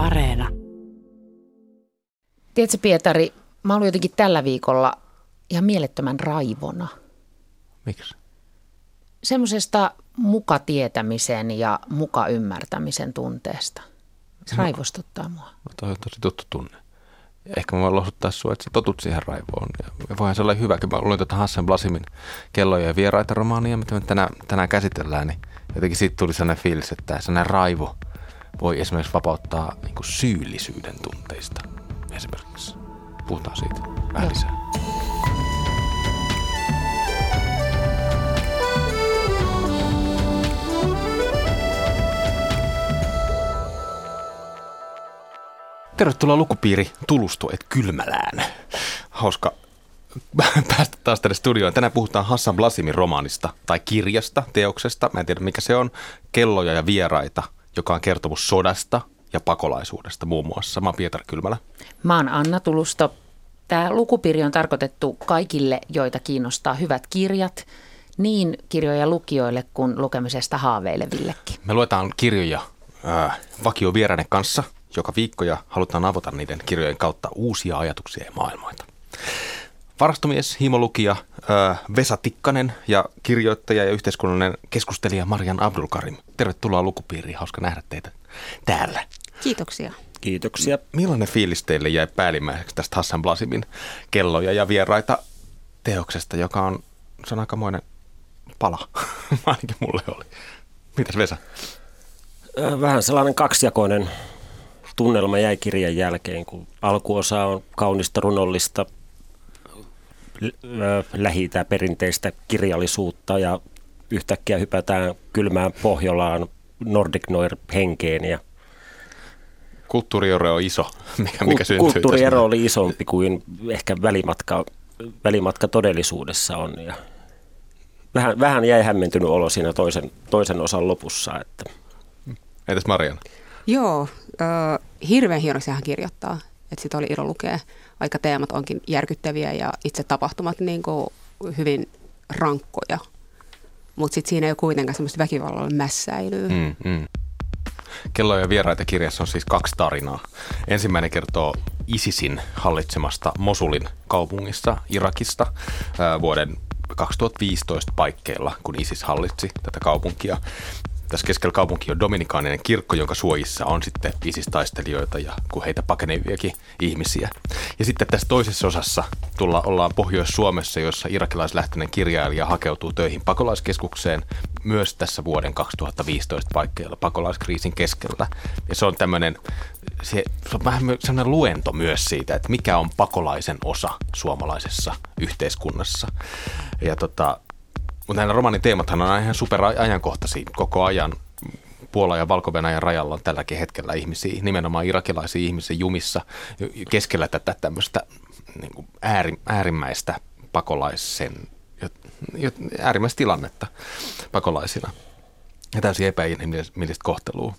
Areena. Tiedätkö Pietari, mä olin jotenkin tällä viikolla ihan mielettömän raivona. Miksi? Semmoisesta mukatietämisen ja mukaymmärtämisen tunteesta. Se raivostuttaa mua. No, toi on tosi tuttu tunne. Ehkä mä voin lohuttaa sua, että sä totut siihen raivoon. Ja voihan se olla hyväkin. Mä luin tuota Hassan Blasimin kelloja ja vieraita romaania, mitä me tänään, tänään käsitellään, niin jotenkin siitä tuli sellainen fiilis, että sellainen raivo voi esimerkiksi vapauttaa niin kuin syyllisyyden tunteista. Esimerkiksi. Puhutaan siitä vähän Joo. lisää. Tervetuloa lukupiiri Tulusto et Kylmälään. Hauska päästä taas tänne studioon. Tänään puhutaan Hassan Blasimin romaanista tai kirjasta, teoksesta. Mä en tiedä mikä se on. Kelloja ja vieraita, joka on kertomus sodasta ja pakolaisuudesta muun muassa. Mä oon Pietari Kylmälä. Mä oon Anna Tulusto. Tämä lukupiiri on tarkoitettu kaikille, joita kiinnostaa hyvät kirjat, niin kirjoja lukijoille kuin lukemisesta haaveilevillekin. Me luetaan kirjoja ää, vakiovieraiden kanssa joka viikko ja halutaan avata niiden kirjojen kautta uusia ajatuksia ja maailmoita. Varastomies, himolukija Vesa Tikkanen ja kirjoittaja ja yhteiskunnallinen keskustelija Marian Abdulkarim. Tervetuloa lukupiiriin, hauska nähdä teitä täällä. Kiitoksia. Kiitoksia. Millainen fiilis teille jäi päällimmäiseksi tästä Hassan Blasimin kelloja ja vieraita teoksesta, joka on, se on aikamoinen pala, ainakin mulle oli. Mitäs Vesa? Vähän sellainen kaksijakoinen tunnelma jäi kirjan jälkeen, kun alkuosa on kaunista runollista lähitä perinteistä kirjallisuutta ja yhtäkkiä hypätään kylmään Pohjolaan Nordic Noir henkeen ja Kulttuuriero on iso, mikä, mikä Kul- syntyy kulttuuriero tässä. oli isompi kuin ehkä välimatka, välimatka todellisuudessa on. Ja vähän, vähän jäi hämmentynyt olo siinä toisen, toisen osan lopussa. Että Entäs Mariana? Joo, äh, hirveän hienosti hän kirjoittaa. Että sitä oli ilo lukea. Vaikka teemat onkin järkyttäviä ja itse tapahtumat niin kuin hyvin rankkoja. Mutta sitten siinä ei ole kuitenkaan semmoista väkivallan mässäilyä. Mm. Mm. Kello ja vieraita kirjassa on siis kaksi tarinaa. Ensimmäinen kertoo ISISin hallitsemasta Mosulin kaupungissa Irakista vuoden 2015 paikkeilla, kun ISIS hallitsi tätä kaupunkia. Tässä keskellä kaupunki on dominikaaninen kirkko, jonka suojissa on sitten ISIS-taistelijoita ja kun heitä pakeneviakin ihmisiä. Ja sitten tässä toisessa osassa tulla, ollaan Pohjois-Suomessa, jossa irakilaislähtöinen kirjailija hakeutuu töihin pakolaiskeskukseen myös tässä vuoden 2015 paikkeilla pakolaiskriisin keskellä. Ja se on tämmöinen, se, se on vähän sellainen luento myös siitä, että mikä on pakolaisen osa suomalaisessa yhteiskunnassa. Ja tota, mutta nämä romanin teemathan on ihan super ajankohtaisia koko ajan. Puola ja valko rajalla on tälläkin hetkellä ihmisiä, nimenomaan irakilaisia ihmisiä jumissa keskellä tätä tämmöistä niin kuin ääri, äärimmäistä pakolaisen, äärimmäistä tilannetta pakolaisina. Ja täysin epäinhimillistä kohtelua.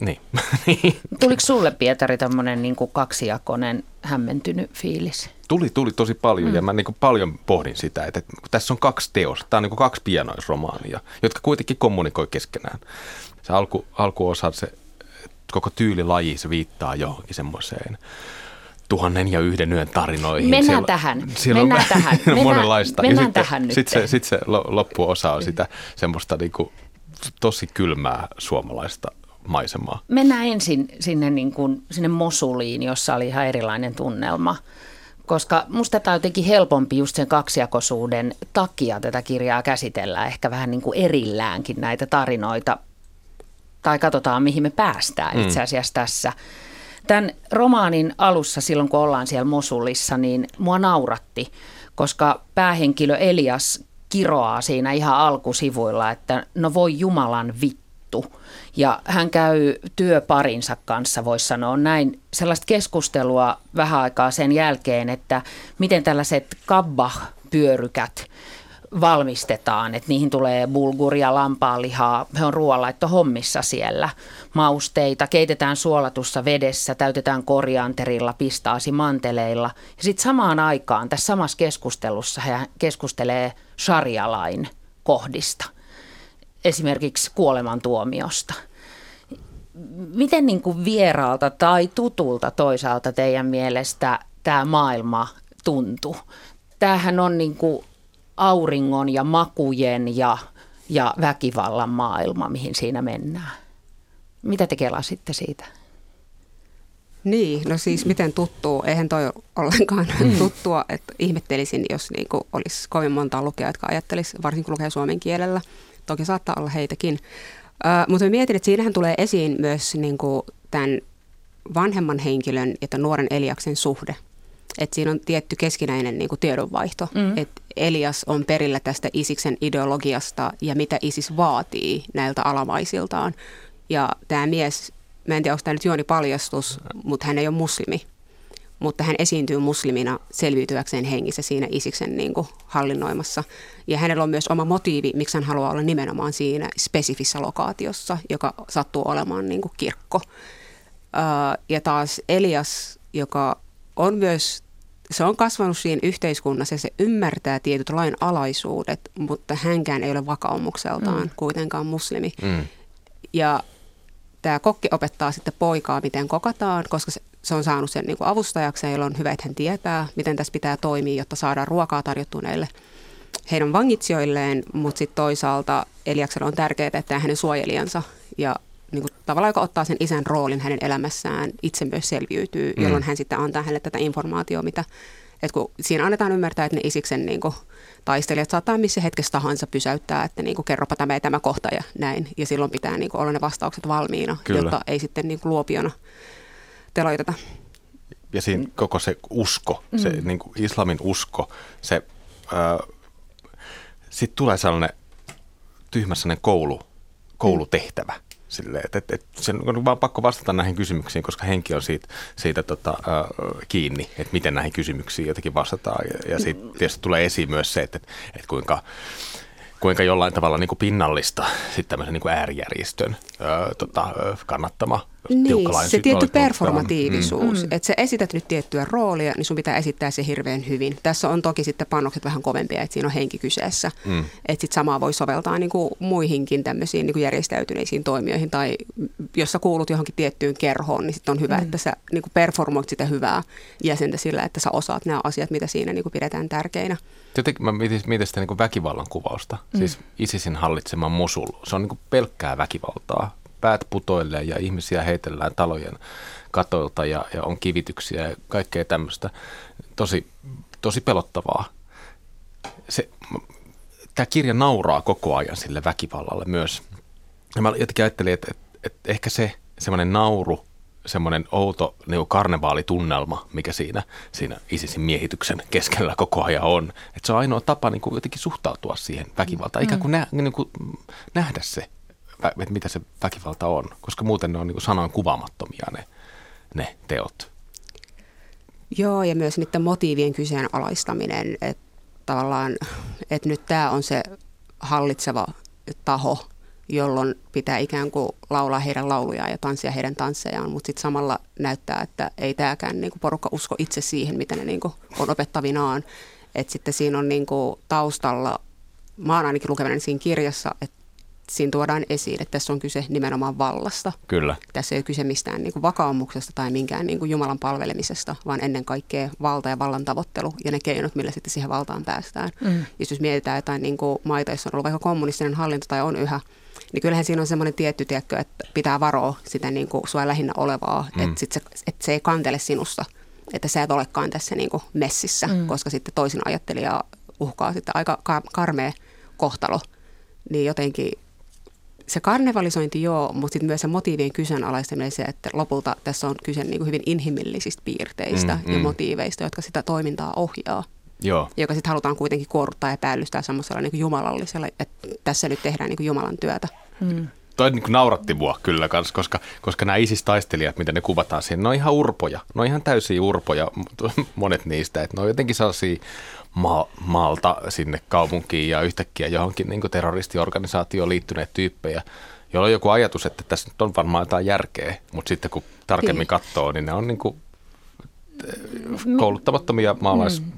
Niin. Niin. Tuliko sulle Pietari tämmöinen niin kaksijakoinen hämmentynyt fiilis? Tuli, tuli tosi paljon mm. ja mä niin kuin paljon pohdin sitä, että, että tässä on kaksi teosta, tämä on niin kuin kaksi pienoisromaania, jotka kuitenkin kommunikoi keskenään. Se alku, alkuosa, se koko tyylilaji, se viittaa johonkin semmoiseen tuhannen ja yhden yön tarinoihin. Mennään tähän. Mennään on tähän. Mennään- monenlaista. mennään ja sitten, tähän nyt. Sitten se, sit se lo- loppuosa on sitä semmoista niin kuin tosi kylmää suomalaista maisemaa. Mennään ensin sinne, niin kuin, sinne Mosuliin, jossa oli ihan erilainen tunnelma. Koska musta tämä on jotenkin helpompi just sen kaksijakoisuuden takia tätä kirjaa käsitellä, ehkä vähän niin kuin erilläänkin näitä tarinoita. Tai katsotaan, mihin me päästään itse asiassa tässä. Tämän romaanin alussa, silloin kun ollaan siellä Mosulissa, niin mua nauratti, koska päähenkilö Elias kiroaa siinä ihan alkusivuilla, että no voi Jumalan vittu. Ja hän käy työparinsa kanssa, voisi sanoa. Näin, sellaista keskustelua vähän aikaa sen jälkeen, että miten tällaiset kabba-pyörykät valmistetaan, että niihin tulee bulguria, lampaanlihaa, he on ruoanlaitto hommissa siellä, mausteita, keitetään suolatussa vedessä, täytetään korianterilla, pistaasi-manteleilla. Ja sitten samaan aikaan tässä samassa keskustelussa he keskustelee sarjalain kohdista, esimerkiksi kuolemantuomiosta. miten niin kuin vieraalta tai tutulta toisaalta teidän mielestä tämä maailma tuntuu? Tämähän on niin kuin auringon ja makujen ja, ja väkivallan maailma, mihin siinä mennään. Mitä te kelasitte siitä? Niin, no siis miten tuttuu, eihän toi ollenkaan mm. tuttua, että ihmettelisin, jos niinku olisi kovin monta lukea, jotka ajattelisi, varsinkin kun lukee suomen kielellä. Toki saattaa olla heitäkin. Uh, mutta mä mietin, että siinähän tulee esiin myös niinku tämän vanhemman henkilön ja tämän nuoren Eliaksen suhde. Että siinä on tietty keskinäinen niinku tiedonvaihto. Mm. Että Elias on perillä tästä Isiksen ideologiasta ja mitä Isis vaatii näiltä alamaisiltaan. Ja tämä mies mä en tiedä, onko tämä nyt juoni paljastus, mutta hän ei ole muslimi. Mutta hän esiintyy muslimina selviytyäkseen hengissä siinä Isiksen niin kuin, hallinnoimassa. Ja hänellä on myös oma motiivi, miksi hän haluaa olla nimenomaan siinä spesifissä lokaatiossa, joka sattuu olemaan niin kuin, kirkko. ja taas Elias, joka on myös se on kasvanut siinä yhteiskunnassa ja se ymmärtää tietyt lain alaisuudet, mutta hänkään ei ole vakaumukseltaan mm. kuitenkaan muslimi. Mm. Ja tämä kokki opettaa sitten poikaa, miten kokataan, koska se, se on saanut sen niin kuin avustajakseen, jolla on hyvä, että hän tietää, miten tässä pitää toimia, jotta saadaan ruokaa tarjottuneille heidän vangitsijoilleen, mutta sitten toisaalta Eliaksella on tärkeää, että hänen suojelijansa ja niin kuin, tavallaan joka ottaa sen isän roolin hänen elämässään, itse myös selviytyy, mm. jolloin hän sitten antaa hänelle tätä informaatiota, mitä, että kun siinä annetaan ymmärtää, että ne Isiksen niin kuin, taistelijat saattaa missä hetkessä tahansa pysäyttää, että niin kuin, kerropa tämä ja tämä kohta ja näin. Ja silloin pitää niin kuin, olla ne vastaukset valmiina, Kyllä. jotta ei sitten niin kuin, luopiona teloiteta. Ja siinä koko se usko, se mm. niin kuin islamin usko, se, äh, sitten tulee sellainen tyhmä sellainen koulu, koulutehtävä. Silleen, että, että, että sen on vaan pakko vastata näihin kysymyksiin, koska henki on siitä, siitä tota, äh, kiinni, että miten näihin kysymyksiin jotenkin vastataan. Ja, ja siitä tietysti tulee esiin myös se, että, että kuinka kuinka jollain tavalla niin kuin pinnallista sitten tämmöisen niin kuin äärijärjestön ö, tota, kannattama niin, se tietty performatiivisuus, mm. että sä esität nyt tiettyä roolia, niin sun pitää esittää se hirveän hyvin. Tässä on toki sitten panokset vähän kovempia, että siinä on henki kyseessä. Mm. Että sitten samaa voi soveltaa niin kuin muihinkin tämmöisiin niin kuin järjestäytyneisiin toimijoihin tai jos sä kuulut johonkin tiettyyn kerhoon, niin sitten on hyvä, mm. että sä niin kuin performoit sitä hyvää jäsentä sillä, että sä osaat nämä asiat, mitä siinä niin kuin pidetään tärkeinä. Jotenkin mä mietin, mietin sitä niin väkivallan kuvausta. Mm. Siis ISISin hallitsema Mosul, se on niin pelkkää väkivaltaa päät putoilee ja ihmisiä heitellään talojen katoilta ja, ja on kivityksiä ja kaikkea tämmöistä. Tosi, tosi pelottavaa. Se, tämä kirja nauraa koko ajan sille väkivallalle myös. Ja mä jotenkin ajattelin, että, että, että ehkä se semmoinen nauru, semmoinen outo niin karnevaalitunnelma, mikä siinä, siinä ISISin miehityksen keskellä koko ajan on. Että se on ainoa tapa niin kuin jotenkin suhtautua siihen väkivaltaan, mm. ikään kuin, nä, niin kuin nähdä se että mitä se väkivalta on, koska muuten ne on niin sanoin kuvaamattomia ne, ne teot. Joo, ja myös niiden motiivien kyseenalaistaminen, että tavallaan, että nyt tämä on se hallitseva taho, jolloin pitää ikään kuin laulaa heidän laulujaan ja tanssia heidän tanssejaan, mutta sitten samalla näyttää, että ei tämäkään niin porukka usko itse siihen, mitä ne niin on opettavinaan. Että sitten siinä on niin taustalla, mä oon ainakin lukeminen siinä kirjassa, että siinä tuodaan esiin, että tässä on kyse nimenomaan vallasta. Kyllä. Tässä ei ole kyse mistään niin kuin vakaumuksesta tai minkään niin kuin Jumalan palvelemisesta, vaan ennen kaikkea valta ja vallan tavoittelu ja ne keinot, millä sitten siihen valtaan päästään. Mm. jos mietitään jotain niin kuin maita, joissa on ollut vaikka kommunistinen hallinto tai on yhä, niin kyllähän siinä on semmoinen tietty, tiedätkö, että pitää varoa sitä niin kuin sua lähinnä olevaa, mm. että, sit se, että se ei kantele sinusta, että sä et olekaan tässä niin kuin messissä, mm. koska sitten toisin ajattelija uhkaa sitten aika karmea kohtalo. Niin jotenkin se karnevalisointi joo, mutta sitten myös se motiivien kyseenalaistaminen se, että lopulta tässä on kyse niin kuin hyvin inhimillisistä piirteistä mm, ja mm. motiiveista, jotka sitä toimintaa ohjaa. Joo. Joka sitten halutaan kuitenkin kuorruttaa ja päällystää semmoisella niin jumalallisella, että tässä nyt tehdään niin kuin Jumalan työtä. Mm. Toi niin nauratti mua kyllä kans, koska, koska nämä ISIS-taistelijat, mitä ne kuvataan siinä, ne on ihan urpoja. Ne on ihan täysiä urpoja, monet niistä. Että ne on jotenkin sellaisia ma- maalta sinne kaupunkiin ja yhtäkkiä johonkin niin terroristiorganisaatioon liittyneet tyyppejä, joilla on joku ajatus, että tässä nyt on varmaan jotain järkeä, mutta sitten kun tarkemmin niin. katsoo, niin ne on niin kuin kouluttamattomia maalais... Mm.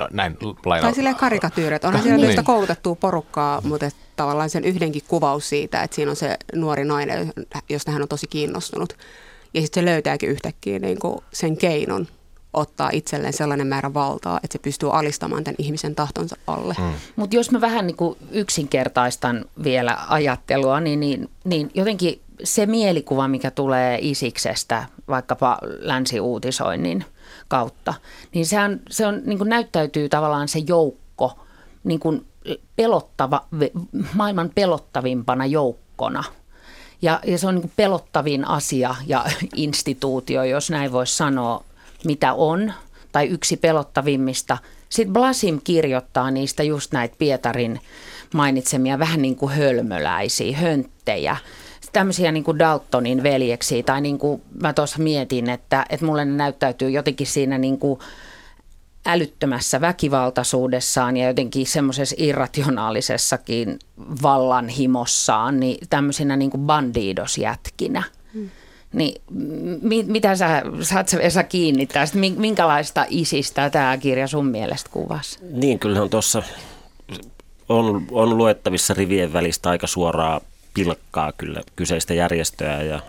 No, näin. Tai silleen karikatyyrit. Onhan siellä niin. koulutettua porukkaa, mutta tavallaan sen yhdenkin kuvaus siitä, että siinä on se nuori nainen, josta hän on tosi kiinnostunut. Ja sitten se löytääkin yhtäkkiä niin kuin sen keinon ottaa itselleen sellainen määrä valtaa, että se pystyy alistamaan tämän ihmisen tahtonsa alle. Mm. Mutta jos mä vähän niin kuin yksinkertaistan vielä ajattelua, niin, niin, niin jotenkin se mielikuva, mikä tulee Isiksestä vaikkapa länsiuutisoinnin kautta, niin sehän, se on, niin kuin näyttäytyy tavallaan se joukko niin kuin pelottava, maailman pelottavimpana joukkona. Ja, ja se on niin pelottavin asia ja instituutio, jos näin voisi sanoa, mitä on, tai yksi pelottavimmista. Sitten Blasim kirjoittaa niistä just näitä Pietarin mainitsemia vähän niin kuin hölmöläisiä, hönttejä, tämmöisiä niin kuin Daltonin veljeksiä, tai niin kuin mä tuossa mietin, että, että mulle ne näyttäytyy jotenkin siinä niin kuin älyttömässä väkivaltaisuudessaan ja jotenkin semmoisessa irrationaalisessakin vallanhimossaan, niin tämmöisinä niin kuin bandidosjätkinä. Hmm. Niin mi, mitä sä, saat sä Esa kiinni tästä, minkälaista isistä tämä kirja sun mielestä kuvasi? Niin, kyllähän tuossa on, on luettavissa rivien välistä aika suoraa pilkkaa kyllä kyseistä järjestöä ja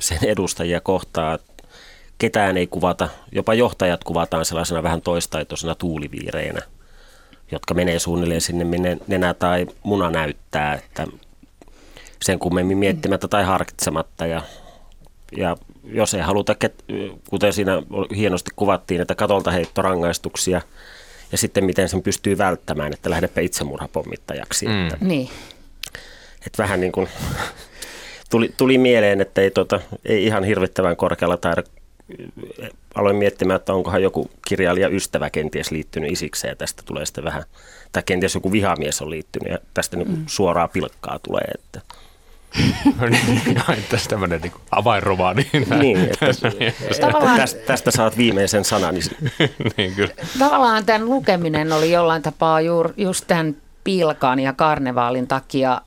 sen edustajia kohtaa. Ketään ei kuvata, jopa johtajat kuvataan sellaisena vähän toistaitoisena tuuliviireinä, jotka menee suunnilleen sinne, minne nenä tai muna näyttää, että sen kummemmin miettimättä tai harkitsematta ja ja jos ei haluta, kuten siinä hienosti kuvattiin, että katolta heittorangaistuksia ja sitten miten sen pystyy välttämään, että lähdepä itsemurhapommittajaksi. Mm. Että, niin. että vähän niin kuin tuli, tuli mieleen, että ei, tota, ei ihan hirvittävän korkealla taida aloin miettimään, että onkohan joku kirjailija ystävä kenties liittynyt isikseen ja tästä tulee sitten vähän, tai kenties joku vihamies on liittynyt ja tästä niin mm. suoraa pilkkaa tulee, että niin, tässä tämmöinen niin avainromaani. Niin, että, että tästä, tästä saat viimeisen sanan. niin, kyllä. Tavallaan tämän lukeminen oli jollain tapaa juuri just tämän pilkan ja karnevaalin takia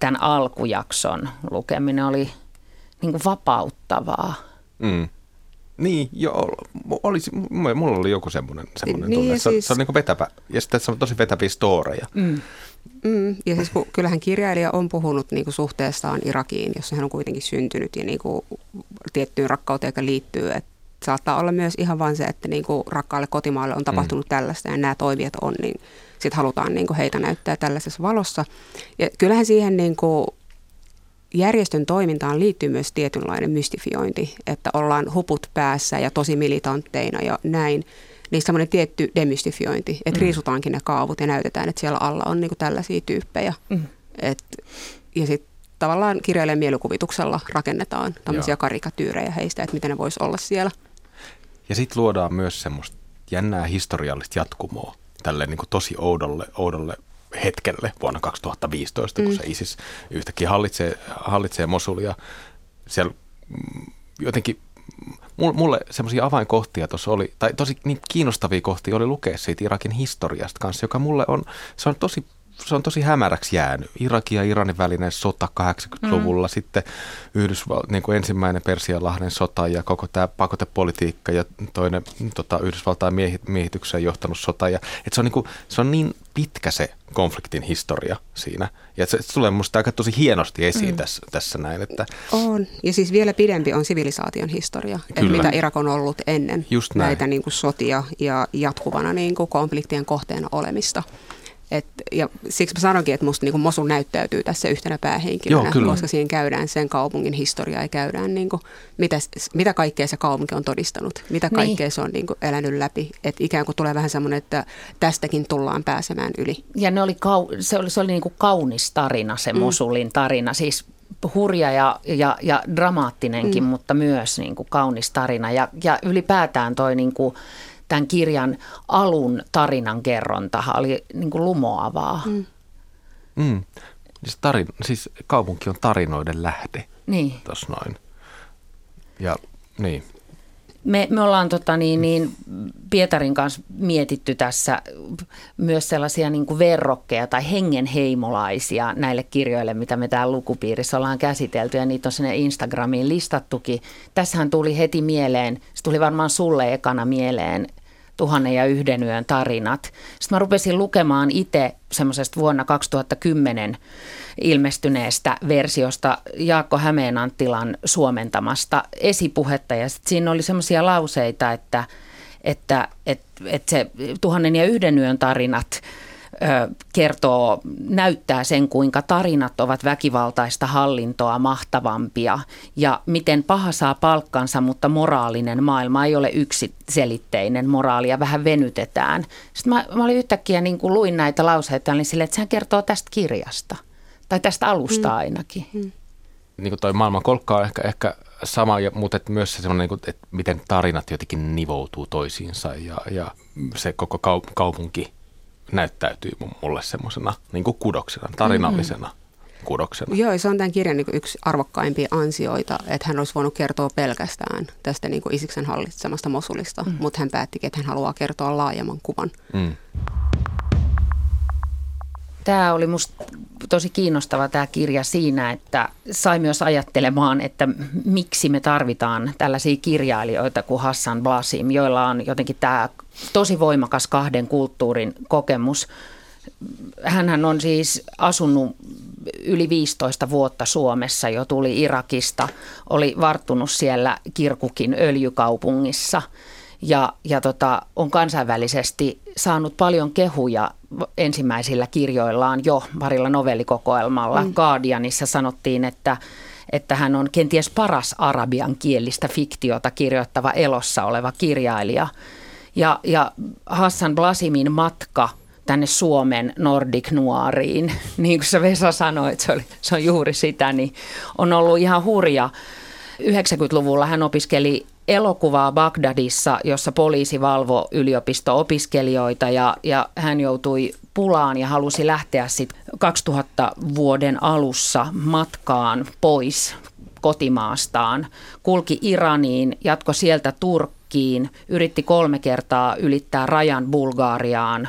tämän alkujakson lukeminen oli niin kuin vapauttavaa. Mm. Niin, joo, olisi, mulla oli joku semmoinen, semmoinen niin, tunne. Se, siis... se on niin vetävä, ja sitten se on tosi vetäviä storeja. Mm. Mm, ja siis kun, kyllähän kirjailija on puhunut niin kuin suhteestaan Irakiin, jossa hän on kuitenkin syntynyt ja niin kuin tiettyyn rakkauteen, joka liittyy. Että saattaa olla myös ihan vain se, että niin kuin rakkaalle kotimaalle on tapahtunut mm. tällaista ja nämä toimijat on, niin sitten halutaan niin kuin heitä näyttää tällaisessa valossa. Ja kyllähän siihen niin kuin järjestön toimintaan liittyy myös tietynlainen mystifiointi, että ollaan huput päässä ja tosi militantteina ja näin niin semmoinen tietty demystifiointi, että mm. riisutaankin ne kaavut ja näytetään, että siellä alla on niinku tällaisia tyyppejä. Mm. Et, ja sitten tavallaan kirjailijan mielikuvituksella rakennetaan tämmöisiä Joo. karikatyyrejä heistä, että miten ne voisi olla siellä. Ja sitten luodaan myös semmoista jännää historiallista jatkumoa tälle niin tosi oudolle, oudolle hetkelle vuonna 2015, mm. kun se ISIS yhtäkkiä hallitsee, hallitsee Mosulia. Siellä mm, jotenkin mulle semmoisia avainkohtia tuossa oli, tai tosi niin kiinnostavia kohtia oli lukea siitä Irakin historiasta kanssa, joka mulle on, se on tosi se on tosi hämäräksi jäänyt. Irakin ja Iranin välinen sota 80-luvulla, mm. sitten Yhdysval- niin kuin ensimmäinen Persianlahden sota ja koko tämä pakotepolitiikka ja toinen tota, Yhdysvaltain miehitykseen johtanut sota. Ja, et se, on niin kuin, se on niin pitkä se konfliktin historia siinä. Ja se, se tulee minusta aika tosi hienosti esiin mm. tässä, tässä näin. Että... On. Ja siis vielä pidempi on sivilisaation historia, että mitä Irak on ollut ennen Just näitä niin kuin sotia ja jatkuvana niin kuin konfliktien kohteena olemista. Et, ja siksi mä sanonkin, että musta niin Mosul näyttäytyy tässä yhtenä päähenkilönä, Joo, koska siinä käydään sen kaupungin historiaa ja käydään, niin kuin, mitä, mitä kaikkea se kaupunki on todistanut, mitä niin. kaikkea niin. se on niin kuin, elänyt läpi. Että ikään kuin tulee vähän semmoinen, että tästäkin tullaan pääsemään yli. Ja ne oli kau- se oli, se oli niin kuin kaunis tarina, se mm. Mosulin tarina. Siis hurja ja, ja, ja dramaattinenkin, mm. mutta myös niin kuin kaunis tarina. Ja, ja ylipäätään toi niin kuin, tämän kirjan alun tarinan kerronta oli niin kuin lumoavaa. Mm. Mm. Siis, tarin, siis kaupunki on tarinoiden lähde. Niin. Tuossa noin. Ja niin. Me, me ollaan tota, niin, niin, Pietarin kanssa mietitty tässä myös sellaisia niin kuin verrokkeja tai hengenheimolaisia näille kirjoille, mitä me täällä lukupiirissä ollaan käsitelty ja niitä on sinne Instagramiin listattukin. Tässähän tuli heti mieleen, se tuli varmaan sulle ekana mieleen Tuhannen ja yhden yön tarinat. Sitten mä rupesin lukemaan itse semmoisesta vuonna 2010 ilmestyneestä versiosta Jaakko Hämeenanttilan suomentamasta esipuhetta. Ja sitten siinä oli semmoisia lauseita, että, että, että, että se Tuhannen ja yhden yön tarinat – kertoo, näyttää sen, kuinka tarinat ovat väkivaltaista hallintoa mahtavampia ja miten paha saa palkkansa, mutta moraalinen maailma ei ole yksiselitteinen. Moraalia vähän venytetään. Sitten mä, mä olin yhtäkkiä, niin kuin luin näitä lauseita, niin sille, että sehän kertoo tästä kirjasta. Tai tästä alusta mm. ainakin. Mm. Niin kuin toi maailman kolkka on ehkä, ehkä sama, mutta että myös se semmoinen, niin että miten tarinat jotenkin nivoutuu toisiinsa ja, ja se koko kaupunki – näyttäytyy mulle semmoisena niin kudoksena, tarinallisena mm-hmm. kudoksena. Joo, se on tämän kirjan niin yksi arvokkaimpia ansioita, että hän olisi voinut kertoa pelkästään tästä niin Isiksen hallitsemasta Mosulista, mm. mutta hän päättikin, että hän haluaa kertoa laajemman kuvan. Mm. Tämä oli musta tosi kiinnostava tämä kirja siinä, että sai myös ajattelemaan, että miksi me tarvitaan tällaisia kirjailijoita kuin Hassan Blasim, joilla on jotenkin tämä tosi voimakas kahden kulttuurin kokemus. Hänhän on siis asunut yli 15 vuotta Suomessa, jo tuli Irakista, oli varttunut siellä Kirkukin öljykaupungissa ja, ja tota, on kansainvälisesti saanut paljon kehuja ensimmäisillä kirjoillaan jo parilla novellikokoelmalla. Mm. Guardianissa sanottiin, että että hän on kenties paras arabian kielistä fiktiota kirjoittava elossa oleva kirjailija. Ja, ja Hassan Blasimin matka tänne Suomen Nordic Noiriin, niin kuin sä Vesa sanoi, että se, oli, se on juuri sitä, niin on ollut ihan hurja. 90-luvulla hän opiskeli elokuvaa Bagdadissa, jossa poliisi valvo yliopisto-opiskelijoita ja, ja hän joutui pulaan ja halusi lähteä sitten 2000 vuoden alussa matkaan pois kotimaastaan. Kulki Iraniin, jatko sieltä Turkkiin, yritti kolme kertaa ylittää rajan Bulgaariaan,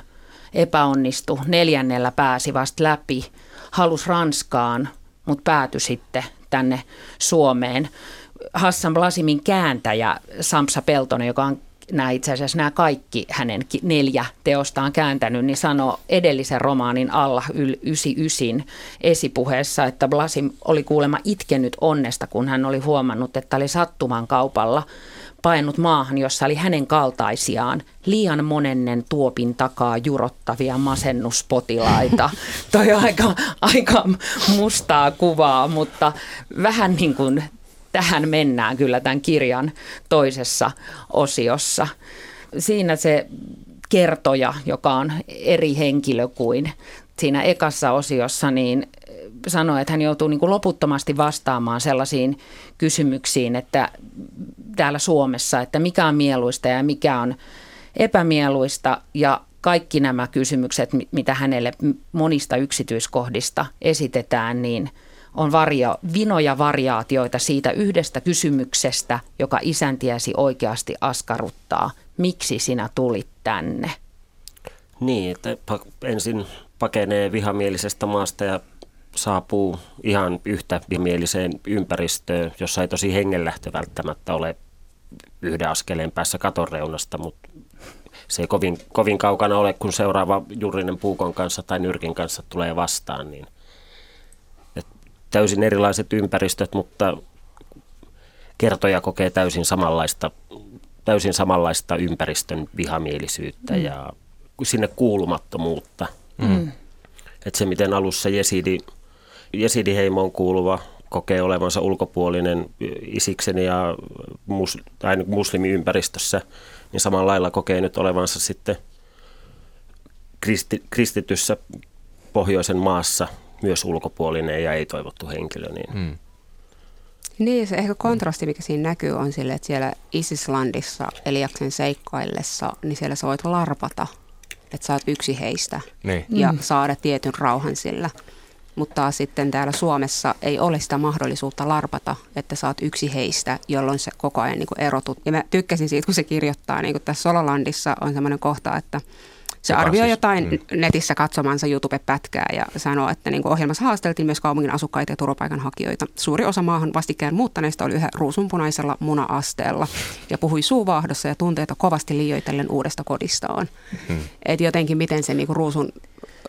epäonnistu, neljännellä pääsi vasta läpi, halus Ranskaan, mutta päätyi sitten tänne Suomeen. Hassan Blasimin kääntäjä Samsa Peltonen, joka on nämä itse asiassa nämä kaikki hänen neljä teostaan kääntänyt, niin sanoi edellisen romaanin alla 99 esipuheessa, että Blasim oli kuulemma itkenyt onnesta, kun hän oli huomannut, että oli sattuman kaupalla painut maahan, jossa oli hänen kaltaisiaan liian monennen tuopin takaa jurottavia masennuspotilaita. Toi aika, aika mustaa kuvaa, mutta vähän niin kuin tähän mennään kyllä tämän kirjan toisessa osiossa. Siinä se kertoja, joka on eri henkilö kuin siinä ekassa osiossa, niin sanoi, että hän joutuu niin kuin loputtomasti vastaamaan sellaisiin kysymyksiin, että täällä Suomessa, että mikä on mieluista ja mikä on epämieluista ja kaikki nämä kysymykset, mitä hänelle monista yksityiskohdista esitetään, niin – on vario, vinoja variaatioita siitä yhdestä kysymyksestä, joka isäntiäsi oikeasti askarruttaa. Miksi sinä tulit tänne? Niin, että ensin pakenee vihamielisestä maasta ja saapuu ihan yhtä vihamieliseen ympäristöön, jossa ei tosi hengenlähtö välttämättä ole yhden askeleen päässä katonreunasta, mutta se ei kovin, kovin kaukana ole, kun seuraava juurinen puukon kanssa tai nyrkin kanssa tulee vastaan, niin täysin erilaiset ympäristöt, mutta kertoja kokee täysin samanlaista, täysin samanlaista ympäristön vihamielisyyttä mm. ja sinne kuulumattomuutta. Mm. Et se, miten alussa jesidi, jesidiheimoon kuuluva kokee olevansa ulkopuolinen isiksen ja mus, tai muslimiympäristössä, niin samalla lailla kokee nyt olevansa sitten kristi, kristityssä pohjoisen maassa myös ulkopuolinen ja ei-toivottu henkilö. Niin. Mm. Niin, se ehkä kontrasti, mikä siinä näkyy, on sille, että siellä Isislandissa Eliaksen seikkaillessa, niin siellä sä voit larpata, että sä oot yksi heistä niin. ja mm. saada tietyn rauhan sillä. Mutta sitten täällä Suomessa ei ole sitä mahdollisuutta larpata, että sä oot yksi heistä, jolloin se koko ajan niin erotut. Ja mä tykkäsin siitä, kun se kirjoittaa, niin kuin tässä Sololandissa on semmoinen kohta, että Se Joka arvioi siis- jotain mm. netissä katsomansa YouTube-pätkää ja sanoo, että niin kuin ohjelmassa haasteltiin myös kaupungin asukkaita ja turvapaikanhakijoita. Suuri osa maahan vastikään muuttaneista oli yhä ruusunpunaisella muna-asteella ja puhui suuvaahdossa ja tunteita kovasti liioitellen uudesta kodistaan. Mm. Et jotenkin miten se niin kuin ruusun,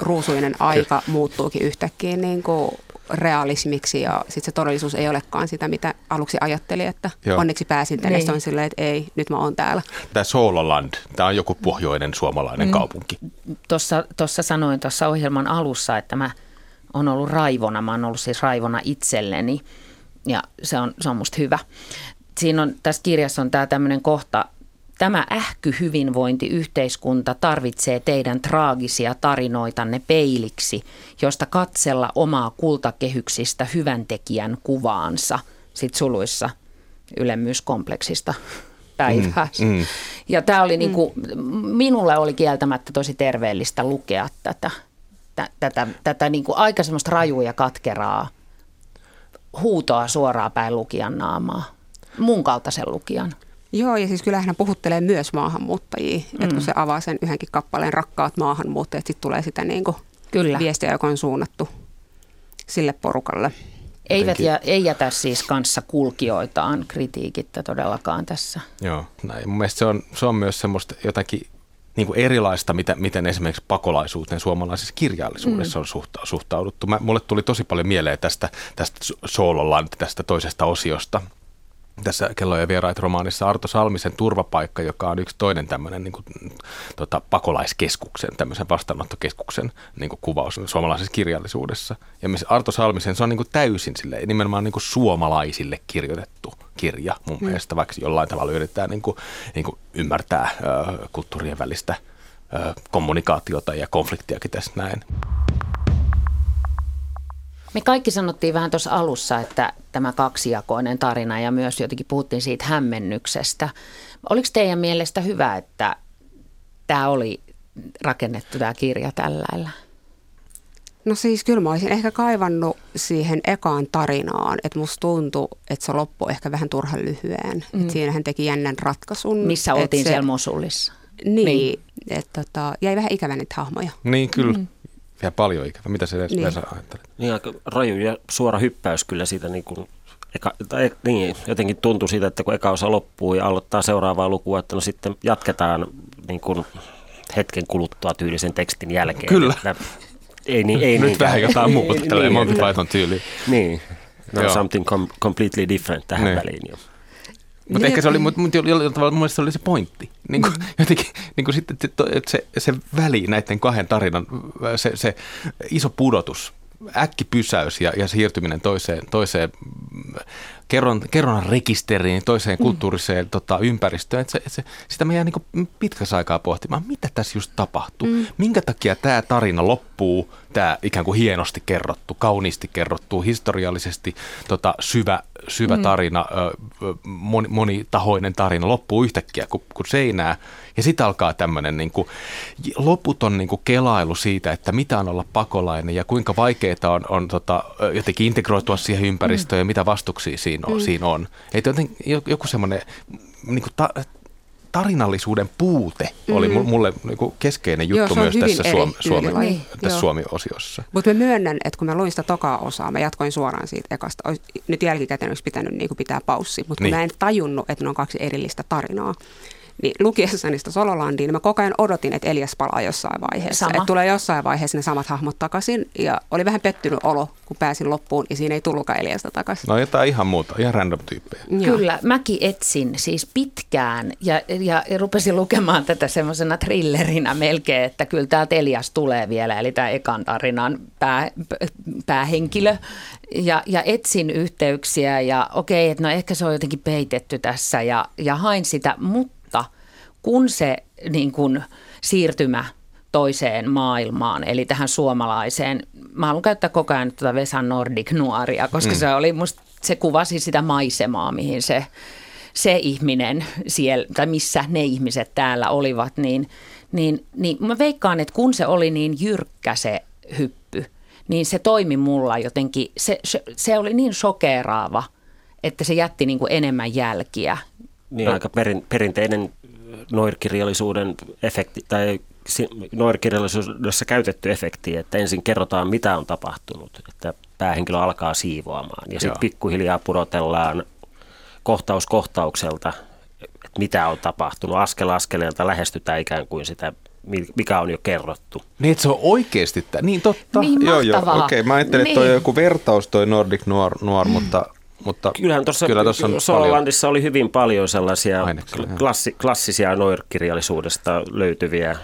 ruusuinen aika muuttuukin yhtäkkiä niin kuin realismiksi ja sitten se todellisuus ei olekaan sitä, mitä aluksi ajatteli, että Joo. Onneksi pääsin tänne. Niin. Niin. on silleen, että ei, nyt mä oon täällä. Tämä Soololand, tämä on joku pohjoinen suomalainen mm. kaupunki. Tuossa, tuossa sanoin tuossa ohjelman alussa, että mä oon ollut raivona. Mä oon ollut siis raivona itselleni ja se on, se on musta hyvä. Siinä on, tässä kirjassa on tämä tämmöinen kohta, Tämä ähky hyvinvointiyhteiskunta tarvitsee teidän traagisia tarinoitanne peiliksi, josta katsella omaa kultakehyksistä hyväntekijän kuvaansa, sit suluissa ylemmyyskompleksista päivässä. Mm, mm. Ja tämä oli niinku, minulle oli kieltämättä tosi terveellistä lukea tätä, tä, tätä, tätä niinku aika semmoista rajua ja katkeraa huutoa suoraan päin lukijan naamaa. Mun kaltaisen lukijan. Joo, ja siis kyllähän hän puhuttelee myös maahanmuuttajia. Mm. Että kun se avaa sen yhdenkin kappaleen rakkaat maahanmuuttajat, sitten tulee sitä niin kuin Kyllä. viestiä, joka on suunnattu sille porukalle. Eivät ja, ei jätä siis kanssa kulkijoitaan kritiikittä todellakaan tässä. Joo, näin. Mun mielestä se on, se on myös semmoista jotakin niin kuin erilaista, mitä, miten esimerkiksi pakolaisuuteen suomalaisessa kirjallisuudessa mm. on suhta, suhtauduttu. Mä, mulle tuli tosi paljon mieleen tästä, tästä Soololand, tästä toisesta osiosta. Tässä Kello ja vieraat romaanissa Arto Salmisen turvapaikka, joka on yksi toinen tämmöinen niin kuin, tota, pakolaiskeskuksen, tämmöisen vastaanottokeskuksen niin kuin kuvaus suomalaisessa kirjallisuudessa. Ja missä Arto Salmisen, se on niin kuin täysin sille, nimenomaan niin kuin suomalaisille kirjoitettu kirja mun mm. mielestä, vaikka jollain tavalla yritetään niin kuin, niin kuin ymmärtää ö, kulttuurien välistä ö, kommunikaatiota ja konfliktiakin tässä näin. Me kaikki sanottiin vähän tuossa alussa, että tämä kaksijakoinen tarina ja myös jotenkin puhuttiin siitä hämmennyksestä. Oliko teidän mielestä hyvä, että tämä oli rakennettu tämä kirja tällä lailla? No siis kyllä mä olisin ehkä kaivannut siihen ekaan tarinaan, että musta tuntui, että se loppui ehkä vähän turhan lyhyen. Mm. Että siinä hän teki jännän ratkaisun. Missä että oltiin se, siellä Mosulissa? Niin, Niin. niin. että tota, jäi vähän ikävä niitä hahmoja. Niin kyllä, mm. Vielä paljon ikävä. Mitä se Niin. Vesa ajattelet? Niin aika raju ja suora hyppäys kyllä siitä niin kuin, eka, tai, niin, jotenkin tuntui siitä, että kun eka osa loppuu ja aloittaa seuraavaa lukua, että no sitten jatketaan niin kuin hetken kuluttua tyylisen tekstin jälkeen. Kyllä. Että, ei, niin, ei Nyt niinkään. vähän jotain muuta, Niin, tällainen Monty Python tyyli. Niin, no Joo. something com- completely different tähän Niin. väliin jo. Mutta ehkä se oli, mm. mutta mut jollain tavalla mun mielestä se oli se pointti. Niin kuin, jotenkin, niin kuin sitten, että se, se väli näiden kahden tarinan, se, se iso pudotus, äkkipysäys ja, ja siirtyminen toiseen, toiseen mm, kerron, kerronnan rekisteriin, toiseen kulttuuriseen tota, ympäristöön, että se, että se, sitä me jää niin pitkässä aikaa pohtimaan, mitä tässä just tapahtuu. Mm. Minkä takia tämä tarina loppuu, tämä ikään kuin hienosti kerrottu, kauniisti kerrottu, historiallisesti tota, syvä, syvä mm. tarina, moni, monitahoinen tarina loppuu yhtäkkiä kuin, kuin seinää. Ja sitten alkaa tämmöinen niin kuin, loputon niin kuin kelailu siitä, että mitä on olla pakolainen ja kuinka vaikeaa on, on tota, jotenkin integroitua siihen ympäristöön mm. ja mitä vastuksia siinä on. Mm. Siinä on. Että joten, joku semmoinen niin kuin ta, tarinallisuuden puute oli mu- mulle niin kuin keskeinen juttu Joo, myös tässä, Suom- Suomi, tyylilaji. Niin, tässä. Suomi-osiossa. Mutta mä myönnän, että kun mä luin sitä tokaa osaa, mä jatkoin suoraan siitä ekasta. Ois, nyt jälkikäteen olisi pitänyt niin kuin pitää paussi, mutta Niin. mä en tajunnut, että ne on kaksi erillistä tarinaa. Niin lukiessani sitä Sololandia, niin mä koko ajan odotin, että Elias palaa jossain vaiheessa. Sama. Että tulee jossain vaiheessa ne samat hahmot takaisin. Ja oli vähän pettynyt olo, kun pääsin loppuun, ja siinä ei tullutkaan Eliasta takaisin. No jotain ihan muuta, ihan random tyyppejä. Joo. Kyllä, mäkin etsin siis pitkään ja, ja, ja rupesin lukemaan tätä semmoisena thrillerinä melkein, että kyllä täältä Elias tulee vielä, eli tämä ekan tarinan pää, päähenkilö. Ja, ja etsin yhteyksiä ja okei, että no ehkä se on jotenkin peitetty tässä ja, ja hain sitä, mutta kun se niin kun, siirtymä toiseen maailmaan, eli tähän suomalaiseen. Mä haluan käyttää koko ajan tuota Vesa Nordic nuoria, koska mm. se oli musta, se kuvasi sitä maisemaa, mihin se, se ihminen siellä, tai missä ne ihmiset täällä olivat, niin, niin, niin mä veikkaan, että kun se oli niin jyrkkä se hyppy, niin se toimi mulla jotenkin, se, se, se oli niin shokeraava, että se jätti niin kuin enemmän jälkiä. Niin aika perin, perinteinen noirkirjallisuuden efekti tai noirkirjallisuudessa käytetty efekti, että ensin kerrotaan, mitä on tapahtunut, että päähenkilö alkaa siivoamaan ja sitten pikkuhiljaa pudotellaan kohtaus kohtaukselta, että mitä on tapahtunut. Askel askeleelta lähestytään ikään kuin sitä mikä on jo kerrottu. Niin, että se on oikeasti, t- niin totta. Niin, joo, joo, okei. Okay. Mä ajattelin, niin. että toi on joku vertaus toi Nordic Noir, noir mutta mutta Kyllähän tuossa kyllä on Sololandissa oli hyvin paljon sellaisia Aineksia, klassi, klassisia noirkirjallisuudesta löytyviä.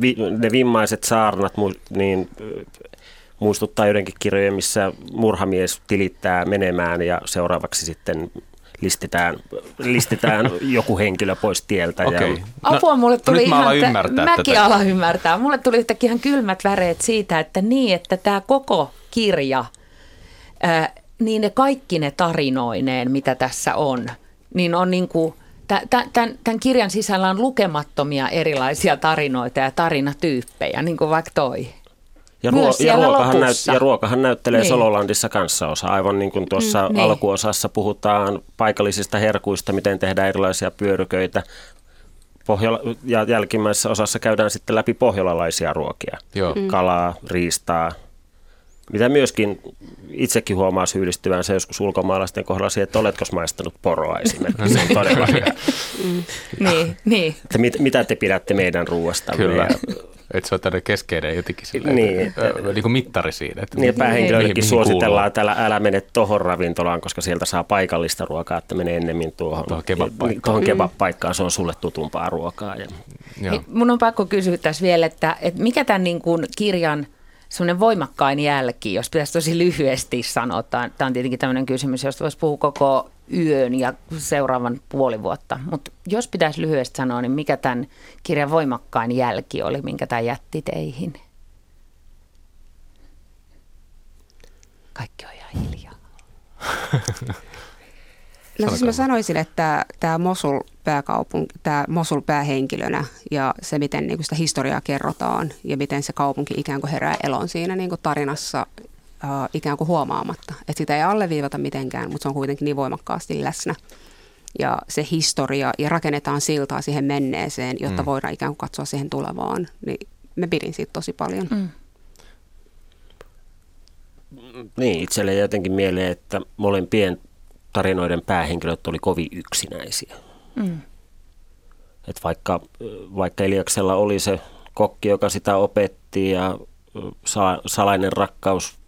Vi, ne vimmaiset saarnat niin, muistuttaa joidenkin kirjoja, missä murhamies tilittää menemään ja seuraavaksi sitten listetään, listetään joku henkilö pois tieltä. Okay. Ja... No, Apua, mulle tuli no, ihan, ymmärtää mäkin tätä. ala ymmärtää. Mulle tuli yhtäkkiä ihan kylmät väreet siitä, että niin, että tämä koko kirja, ää, niin ne kaikki ne tarinoineen, mitä tässä on, niin on niin kuin, tämän, tämän kirjan sisällä on lukemattomia erilaisia tarinoita ja tarinatyyppejä, niin kuin vaikka toi. Ja, ruo- ja, ruokahan näyt- ja ruokahan näyttelee niin. Sololandissa kanssa osa. Aivan niin kuin tuossa mm, niin. alkuosassa puhutaan paikallisista herkuista, miten tehdään erilaisia pyöryköitä. Pohjola- ja jälkimmäisessä osassa käydään sitten läpi pohjolalaisia ruokia. Joo. Mm. Kalaa, riistaa, mitä myöskin itsekin huomaa syyllistyvän se joskus ulkomaalaisten kohdalla siihen, että oletko maistanut poroa esimerkiksi. Se on todella hyvä. Mm. niin, niin. Että mit, mitä te pidätte meidän ruoasta? Kyllä. Että se on tämmöinen keskeinen jotenkin silleen, niin, että, niin kuin mittari siinä. Että niin, päähenkilöillekin suositellaan, että älä, älä mene tuohon ravintolaan, koska sieltä saa paikallista ruokaa, että mene ennemmin tuohon, tuohon kebab-paikkaan. Tuohon kebab-paikkaan, se on sulle tutumpaa ruokaa. Ja. Joo. Mun on pakko kysyä tässä vielä, että, että mikä tämän niin kuin kirjan – semmoinen voimakkain jälki, jos pitäisi tosi lyhyesti sanoa. Tämä on tietenkin tämmöinen kysymys, josta voisi puhua koko yön ja seuraavan puoli vuotta. Mutta jos pitäisi lyhyesti sanoa, niin mikä tämän kirjan voimakkain jälki oli, minkä tämä jätti teihin? Kaikki on ihan hiljaa. No siis mä sanoisin, että tämä Mosul pääkaupunki, tämä Mosul päähenkilönä ja se, miten niin sitä historiaa kerrotaan ja miten se kaupunki ikään kuin herää elon siinä niin kuin tarinassa äh, ikään kuin huomaamatta. Että sitä ei alleviivata mitenkään, mutta se on kuitenkin niin voimakkaasti läsnä. Ja se historia ja rakennetaan siltaa siihen menneeseen, jotta mm. voidaan ikään kuin katsoa siihen tulevaan. Niin me pidin siitä tosi paljon. Mm. Niin, itselle jotenkin mieleen, että molempien tarinoiden päähenkilöt oli kovin yksinäisiä. Mm. Et vaikka, vaikka Eliaksella oli se kokki, joka sitä opetti ja salainen rakkaus,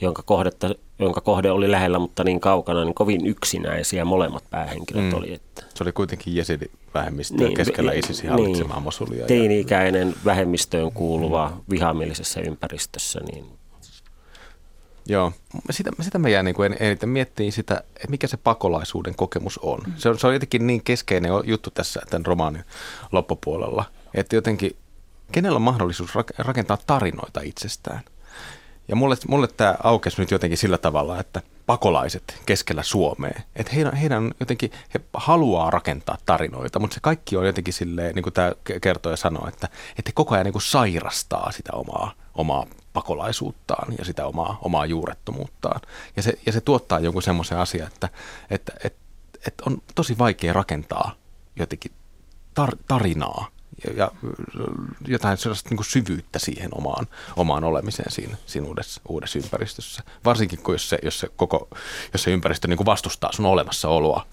jonka, kohdetta, jonka kohde oli lähellä, mutta niin kaukana, niin kovin yksinäisiä molemmat päähenkilöt mm. oli. Että. Se oli kuitenkin Jesidi-vähemmistö niin, keskellä ISISin niin, hallitsemaa Mosulia. Teini-ikäinen vähemmistöön kuuluva mm. vihamielisessä ympäristössä, niin Joo, sitä, sitä mä jään niin kuin eniten miettimään sitä, että mikä se pakolaisuuden kokemus on. Mm. Se, on. se on jotenkin niin keskeinen juttu tässä tämän romaanin loppupuolella, että jotenkin kenellä on mahdollisuus rakentaa tarinoita itsestään. Ja mulle, mulle tämä aukesi nyt jotenkin sillä tavalla, että pakolaiset keskellä Suomea, että heidän, heidän jotenkin, he haluaa rakentaa tarinoita, mutta se kaikki on jotenkin silleen, niin kuin tämä kertoo ja sanoo, että, että he koko ajan niin kuin sairastaa sitä omaa, omaa pakolaisuuttaan ja sitä omaa, omaa juurettomuuttaan. Ja se, ja se tuottaa jonkun semmoisen asian, että, että, että, että on tosi vaikea rakentaa jotenkin tar, tarinaa ja, ja jotain sellaista niin syvyyttä siihen omaan, omaan olemiseen siinä, siinä uudessa, uudessa ympäristössä. Varsinkin kun jos se, jos se, koko, jos se ympäristö niin kuin vastustaa sun olemassaoloa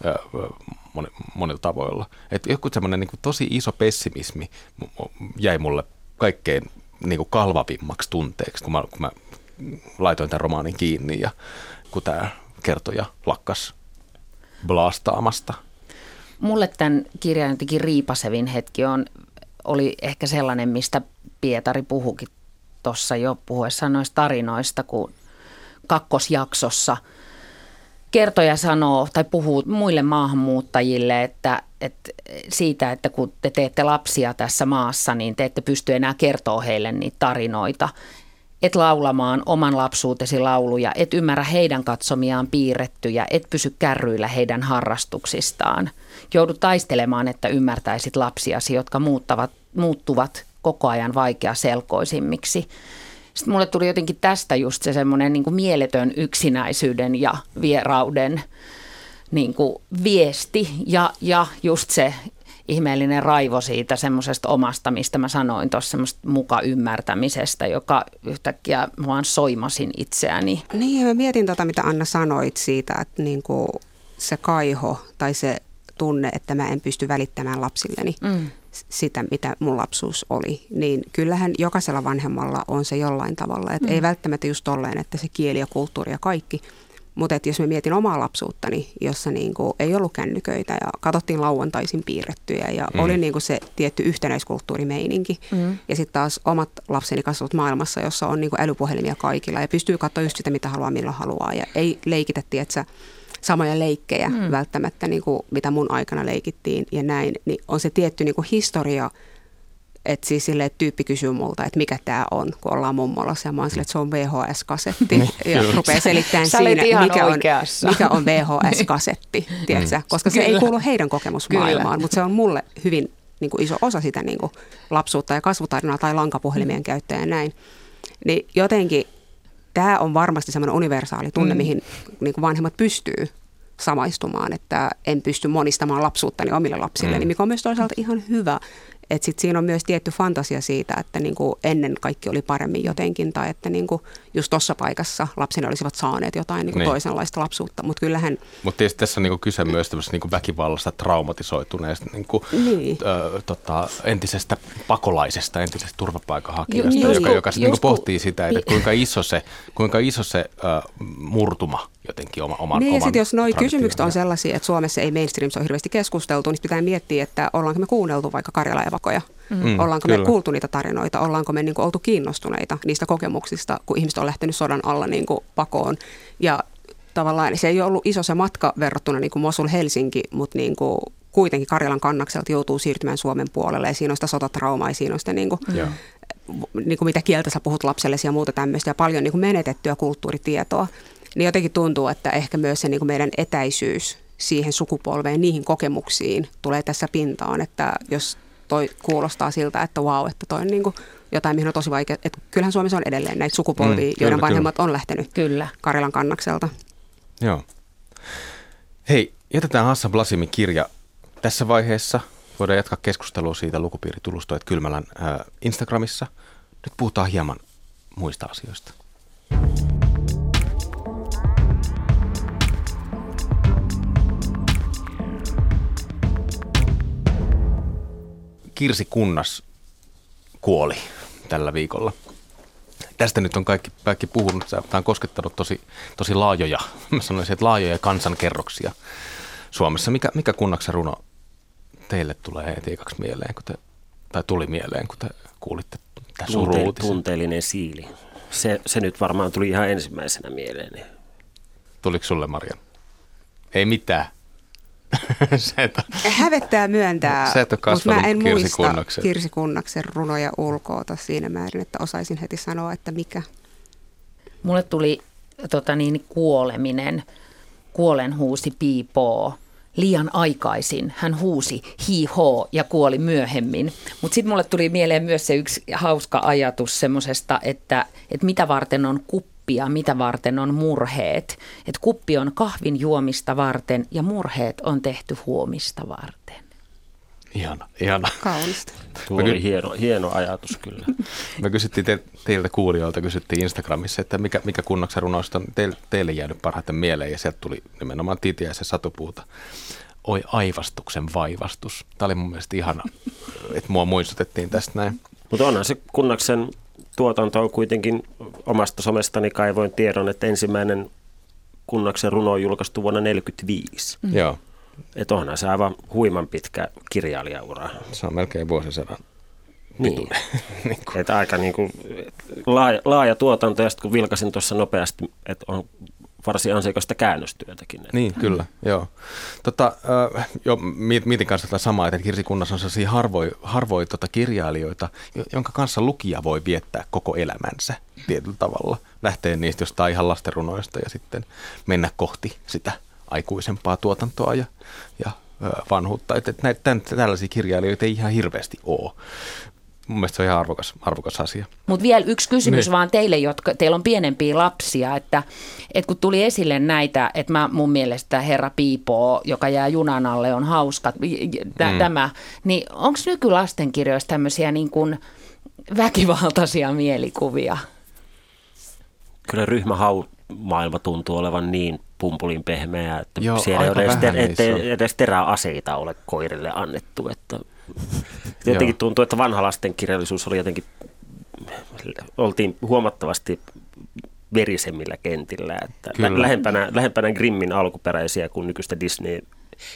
monilla tavoilla. Että joku semmoinen niin tosi iso pessimismi jäi mulle kaikkein niin kuin kalvavimmaksi tunteeksi, kun mä, kun mä laitoin tämän romaanin kiinni ja kun tämä kertoja lakkas blastaamasta. Mulle tämän kirjan jotenkin riipasevin hetki on, oli ehkä sellainen, mistä Pietari puhukin tuossa jo puhuessaan noista tarinoista, kun kakkosjaksossa – kertoja sanoo tai puhuu muille maahanmuuttajille, että, että siitä, että kun te teette lapsia tässä maassa, niin te ette pysty enää kertoa heille niitä tarinoita. Et laulamaan oman lapsuutesi lauluja, et ymmärrä heidän katsomiaan piirrettyjä, et pysy kärryillä heidän harrastuksistaan. Joudut taistelemaan, että ymmärtäisit lapsiasi, jotka muuttavat, muuttuvat koko ajan vaikeaselkoisimmiksi. Sitten mulle tuli jotenkin tästä just se semmoinen niin kuin mieletön yksinäisyyden ja vierauden niin kuin viesti ja, ja just se ihmeellinen raivo siitä semmoisesta omasta, mistä mä sanoin tuossa semmoista muka ymmärtämisestä, joka yhtäkkiä vaan soimasin itseäni. Niin, mä mietin tota, mitä Anna sanoit siitä, että niin kuin se kaiho tai se tunne, että mä en pysty välittämään lapsilleni mm. Sitä, mitä mun lapsuus oli, niin kyllähän jokaisella vanhemmalla on se jollain tavalla. Että mm. Ei välttämättä just tolleen, että se kieli ja kulttuuri ja kaikki, mutta jos mä mietin omaa lapsuuttani, jossa niinku ei ollut kännyköitä ja katsottiin lauantaisin piirrettyjä ja mm. oli niinku se tietty yhtenäiskulttuurimeininki. Mm. Ja sitten taas omat lapseni kasvavat maailmassa, jossa on niinku älypuhelimia kaikilla ja pystyy katsoa just sitä, mitä haluaa, milloin haluaa. Ja ei leikitä, tietsä, samoja leikkejä mm. välttämättä, niinku, mitä mun aikana leikittiin ja näin. Niin on se tietty niinku historia, että siis sille tyyppi kysyy multa, että mikä tämä on, kun ollaan mummolassa. Ja mä oon sille, että se on VHS-kasetti. Niin, ja rupeaa selittämään siinä, mikä on, mikä on VHS-kasetti, tiedätkö? koska se ei kuulu heidän kokemusmaailmaan, mutta se on mulle hyvin niin kuin iso osa sitä niin kuin lapsuutta ja kasvutarinaa tai lankapuhelimien käyttöä ja näin. Niin jotenkin tämä on varmasti semmoinen universaali tunne, mm. mihin niin kuin vanhemmat pystyy samaistumaan, että en pysty monistamaan lapsuuttani omille lapsille, mm. mikä on myös toisaalta ihan hyvä, et sit siinä on myös tietty fantasia siitä, että niinku ennen kaikki oli paremmin jotenkin, tai että niinku just tuossa paikassa lapseni olisivat saaneet jotain niinku niin. toisenlaista lapsuutta. Mutta kyllähän... Mutta tietysti tässä on niinku kyse myös niinku väkivallasta traumatisoituneesta niinku, niin. ö, tota, entisestä pakolaisesta, entisestä turvapaikanhakijasta, Ju, joka, joka sit niinku pohtii sitä, että kuinka iso se, kuinka iso se ö, murtuma jotenkin oma, oman Niin oman ja sitten jos nuo kysymykset on sellaisia, että Suomessa ei mainstreamissa ole hirveästi keskusteltu, niin pitää miettiä, että ollaanko me kuunneltu vaikka Karjala evakoja. Mm, ollaanko kyllä. me kuultu niitä tarinoita, ollaanko me niin kuin, oltu kiinnostuneita niistä kokemuksista, kun ihmiset on lähtenyt sodan alla niin kuin, pakoon. Ja tavallaan se ei ole ollut iso se matka verrattuna niin kuin Mosul-Helsinki, mutta niin kuin, kuitenkin Karjalan kannakselta joutuu siirtymään Suomen puolelle ja siinä on sitä sotatraumaa ja siinä on sitä niin kuin, mm. niin kuin mitä kieltä sä puhut lapsellesi ja muuta tämmöistä ja paljon niin kuin menetettyä kulttuuritietoa. Niin jotenkin tuntuu, että ehkä myös se niin kuin meidän etäisyys siihen sukupolveen, niihin kokemuksiin tulee tässä pintaan, että jos toi kuulostaa siltä, että wow, että toi on niin kuin jotain, mihin on tosi vaikea. Että kyllähän Suomessa on edelleen näitä sukupolvia, mm, joiden vanhemmat kyllä. on lähtenyt kyllä. Karjalan kannakselta. Joo. Hei, jätetään Hassan Blasimin kirja tässä vaiheessa. Voidaan jatkaa keskustelua siitä lukupiiritulustoit Kylmälän äh, Instagramissa. Nyt puhutaan hieman muista asioista. Kirsi Kunnas kuoli tällä viikolla. Tästä nyt on kaikki, kaikki puhunut. Tämä on koskettanut tosi, tosi laajoja, mä sanoisin, että laajoja kansankerroksia Suomessa. Mikä, mikä kunnaksen runo teille tulee heti ekaksi mieleen, kun te, tai tuli mieleen, kun te kuulitte tämän Tunte, Tunteellinen siili. Se, se nyt varmaan tuli ihan ensimmäisenä mieleen. Tuliko sulle, Marian? Ei mitään. se, että... Hävettää myöntää, se, että mutta mä en muista Kunnaksen. Kirsi Kunnaksen runoja ulkoota siinä määrin, että osaisin heti sanoa, että mikä. Mulle tuli tota niin, kuoleminen, kuolen huusi piipoo. Liian aikaisin hän huusi hi ho ja kuoli myöhemmin. Mutta sitten mulle tuli mieleen myös se yksi hauska ajatus semmoisesta, että, että mitä varten on kuppi kuppia, mitä varten on murheet. Et kuppi on kahvin juomista varten ja murheet on tehty huomista varten. Ihana, ihana. Kaunista. Tuo oli hieno, hieno ajatus kyllä. Me kysyttiin te, teiltä kuulijoilta, kysyttiin Instagramissa, että mikä, mikä kunnoksen runoista on teille, teille jäänyt parhaiten mieleen, ja sieltä tuli nimenomaan Titiä ja se satupuuta. Oi aivastuksen vaivastus. Tämä oli mun mielestä ihana, että mua muistutettiin tästä näin. Mutta onhan se kunnaksen tuotanto on kuitenkin omasta somestani kaivoin tiedon, että ensimmäinen kunnaksen runo on julkaistu vuonna 1945. Mm. Joo. Että onhan se aivan huiman pitkä kirjailijaura. Se on melkein vuosisadan niin. niin kuin. Että aika niin kuin laaja, laaja tuotanto ja sitten kun vilkasin tuossa nopeasti, että on varsin ansiokasta käännöstyötäkin. Niin, kyllä, joo. Tota, jo, mietin kanssa tätä samaa, että Kirsikunnassa on sellaisia harvoin, harvoi tota kirjailijoita, jonka kanssa lukija voi viettää koko elämänsä tietyllä tavalla. Lähtee niistä jostain ihan lastenrunoista ja sitten mennä kohti sitä aikuisempaa tuotantoa ja, ja vanhuutta. Että näitä, tällaisia kirjailijoita ei ihan hirveästi ole. Mun mielestä se on ihan arvokas, arvokas asia. Mutta vielä yksi kysymys Niin. vaan teille, jotka teillä on pienempiä lapsia, että, että kun tuli esille näitä, että mä mun mielestä herra Piipoo, joka jää junan alle, on hauska, tä, Mm. tämä, niin onko nykylastenkirjoissa tämmöisiä niin kuin väkivaltaisia mielikuvia? Kyllä ryhmähau maailma tuntuu olevan niin pumpulin pehmeä, että Joo, siellä ei edes, ettei edes teräaseita ole koirille annettu. Että jotenkin tuntuu, että vanha lasten kirjallisuus oli jotenkin, oltiin huomattavasti verisemmillä kentillä, että Kyllä. lähempänä, lähempänä Grimmin alkuperäisiä kuin nykyistä Disney,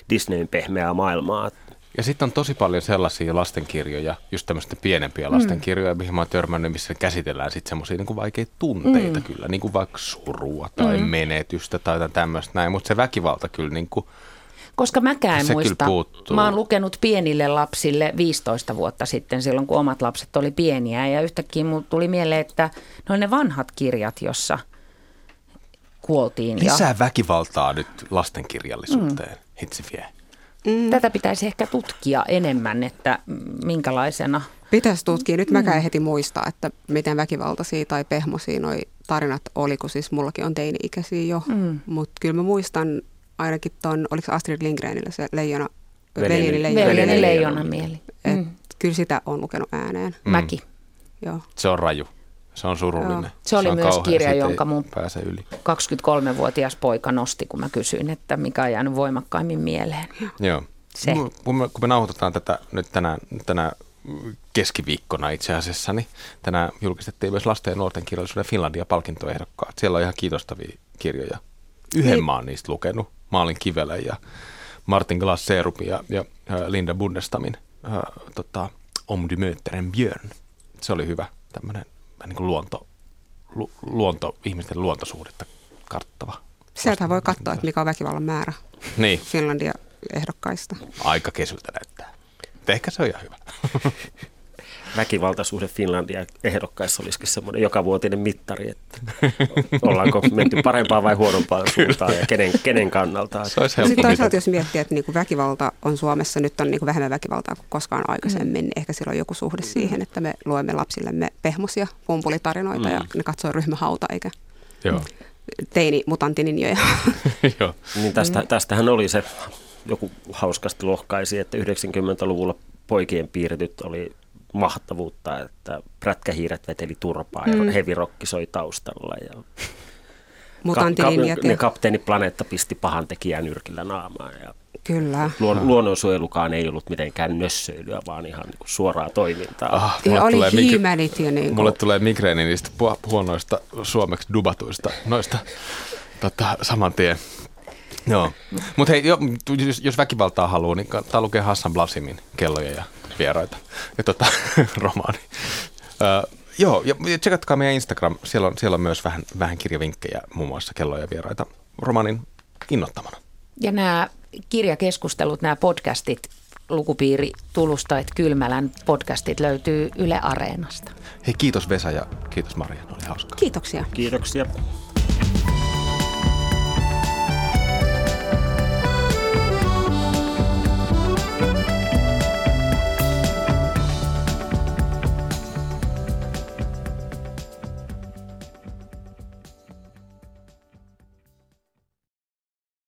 Disneyn pehmeää maailmaa. Ja sitten on tosi paljon sellaisia lastenkirjoja, just tämmöistä pienempiä lastenkirjoja, mihin mä oon törmännyt, missä käsitellään sitten semmoisia niin vaikeita tunteita mm. kyllä, niin kuin vaikka surua tai mm. menetystä tai tämmöistä näin, mutta se väkivalta kyllä niin kuin, Koska mäkään en Se muista. Mä oon lukenut pienille lapsille 15 vuotta sitten, silloin kun omat lapset oli pieniä. Ja yhtäkkiä mulle tuli mieleen, että ne oli ne vanhat kirjat, jossa kuoltiin. Ja lisää väkivaltaa nyt lastenkirjallisuuteen, mm. hitsi vie. tätä pitäisi ehkä tutkia enemmän, että minkälaisena. Pitäisi tutkia. Nyt mäkään en heti muista, että miten väkivaltaisia tai pehmoisia noi tarinat oli, kun siis mullakin on teini-ikäisiä jo. Mm. Mutta kyllä mä muistan ainakin ton, oliko se Astrid Lindgrenillä se leijona, Veljeni- leijona. Veljeni leijona. mieli. Et Mm. Kyllä sitä on lukenut ääneen. Mm. Mäkin. Joo. Se on raju. Se on surullinen. Joo. Se oli on myös kirja, jonka mun- pääse yli. 23-vuotias poika nosti, kun mä kysyin, että mikä on jäänyt voimakkaimmin mieleen. Joo. Se. Kun me, kun me nauhoitetaan tätä nyt tänään, tänä keskiviikkona itse asiassa, niin tänään julkistettiin myös lasten ja nuorten kirjallisuuden Finlandia palkintoehdokkaat. Siellä on ihan kiinnostavia kirjoja. Yhden Niin. mä oon niistä lukenut. Maalin Kivelän ja Martin Glass Serupin ja, ja äh, Linda Bundestamin äh, tota, Om du möter en björn. Se oli hyvä tämmöinen niin kuin luonto, lu, luonto, ihmisten luontosuhdetta karttava. Sieltä voi katsoa, että mikä on väkivallan määrä Niin, Finlandia ehdokkaista. aika kesyltä näyttää. Ehkä se on ihan hyvä. Väkivaltaisuhde Finlandia ehdokkaissa olisikin semmoinen jokavuotinen mittari, että ollaanko menty parempaan vai huonompaan suuntaan ja kenen, kenen kannalta. Se olisi Sitten helppo toisaalta, jos miettii, että niinku väkivalta on Suomessa, nyt on niinku vähemmän väkivaltaa kuin koskaan aikaisemmin, niin ehkä sillä on joku suhde siihen, että me luemme lapsillemme pehmosia pumpulitarinoita ja ne katsoo ryhmähauta eikä Joo. teini-mutantininjoja. Joo. Niin tästä, tästähän oli se, joku hauskasti lohkaisi, että 90-luvulla poikien piirretyt oli mahtavuutta, että prätkähiiret veteli turpaa ja Mm. hevirokki soi taustalla. Ja ka- ka- ne ja- kapteeni Planeetta pisti pahan tekijän nyrkillä naamaan. Ja Kyllä. luon, luonnonsuojelukaan ei ollut mitenkään nössöilyä, vaan ihan niin kuin suoraa toimintaa. Ah, Ja mulle oli hiimänit ja niin Mulle tulee migreeni niistä pu- huonoista suomeksi dubatuista noista tota, saman tien. Joo. Mutta hei, jo, jos, jos väkivaltaa haluaa, niin kannattaa lukea Hassan Blasimin kelloja ja vieraita ja tota, romaani. Ö, joo, ja tsekatkaa meidän Instagram. Siellä on, siellä on myös vähän, vähän kirjavinkkejä, muun muassa kelloja ja vieraita romaanin innoittamana. Ja nämä kirjakeskustelut, nämä podcastit, lukupiiri Tulusta, että Kylmälän podcastit löytyy Yle Areenasta. Hei, kiitos Vesa ja kiitos Maria, oli hauskaa. Kiitoksia. Kiitoksia.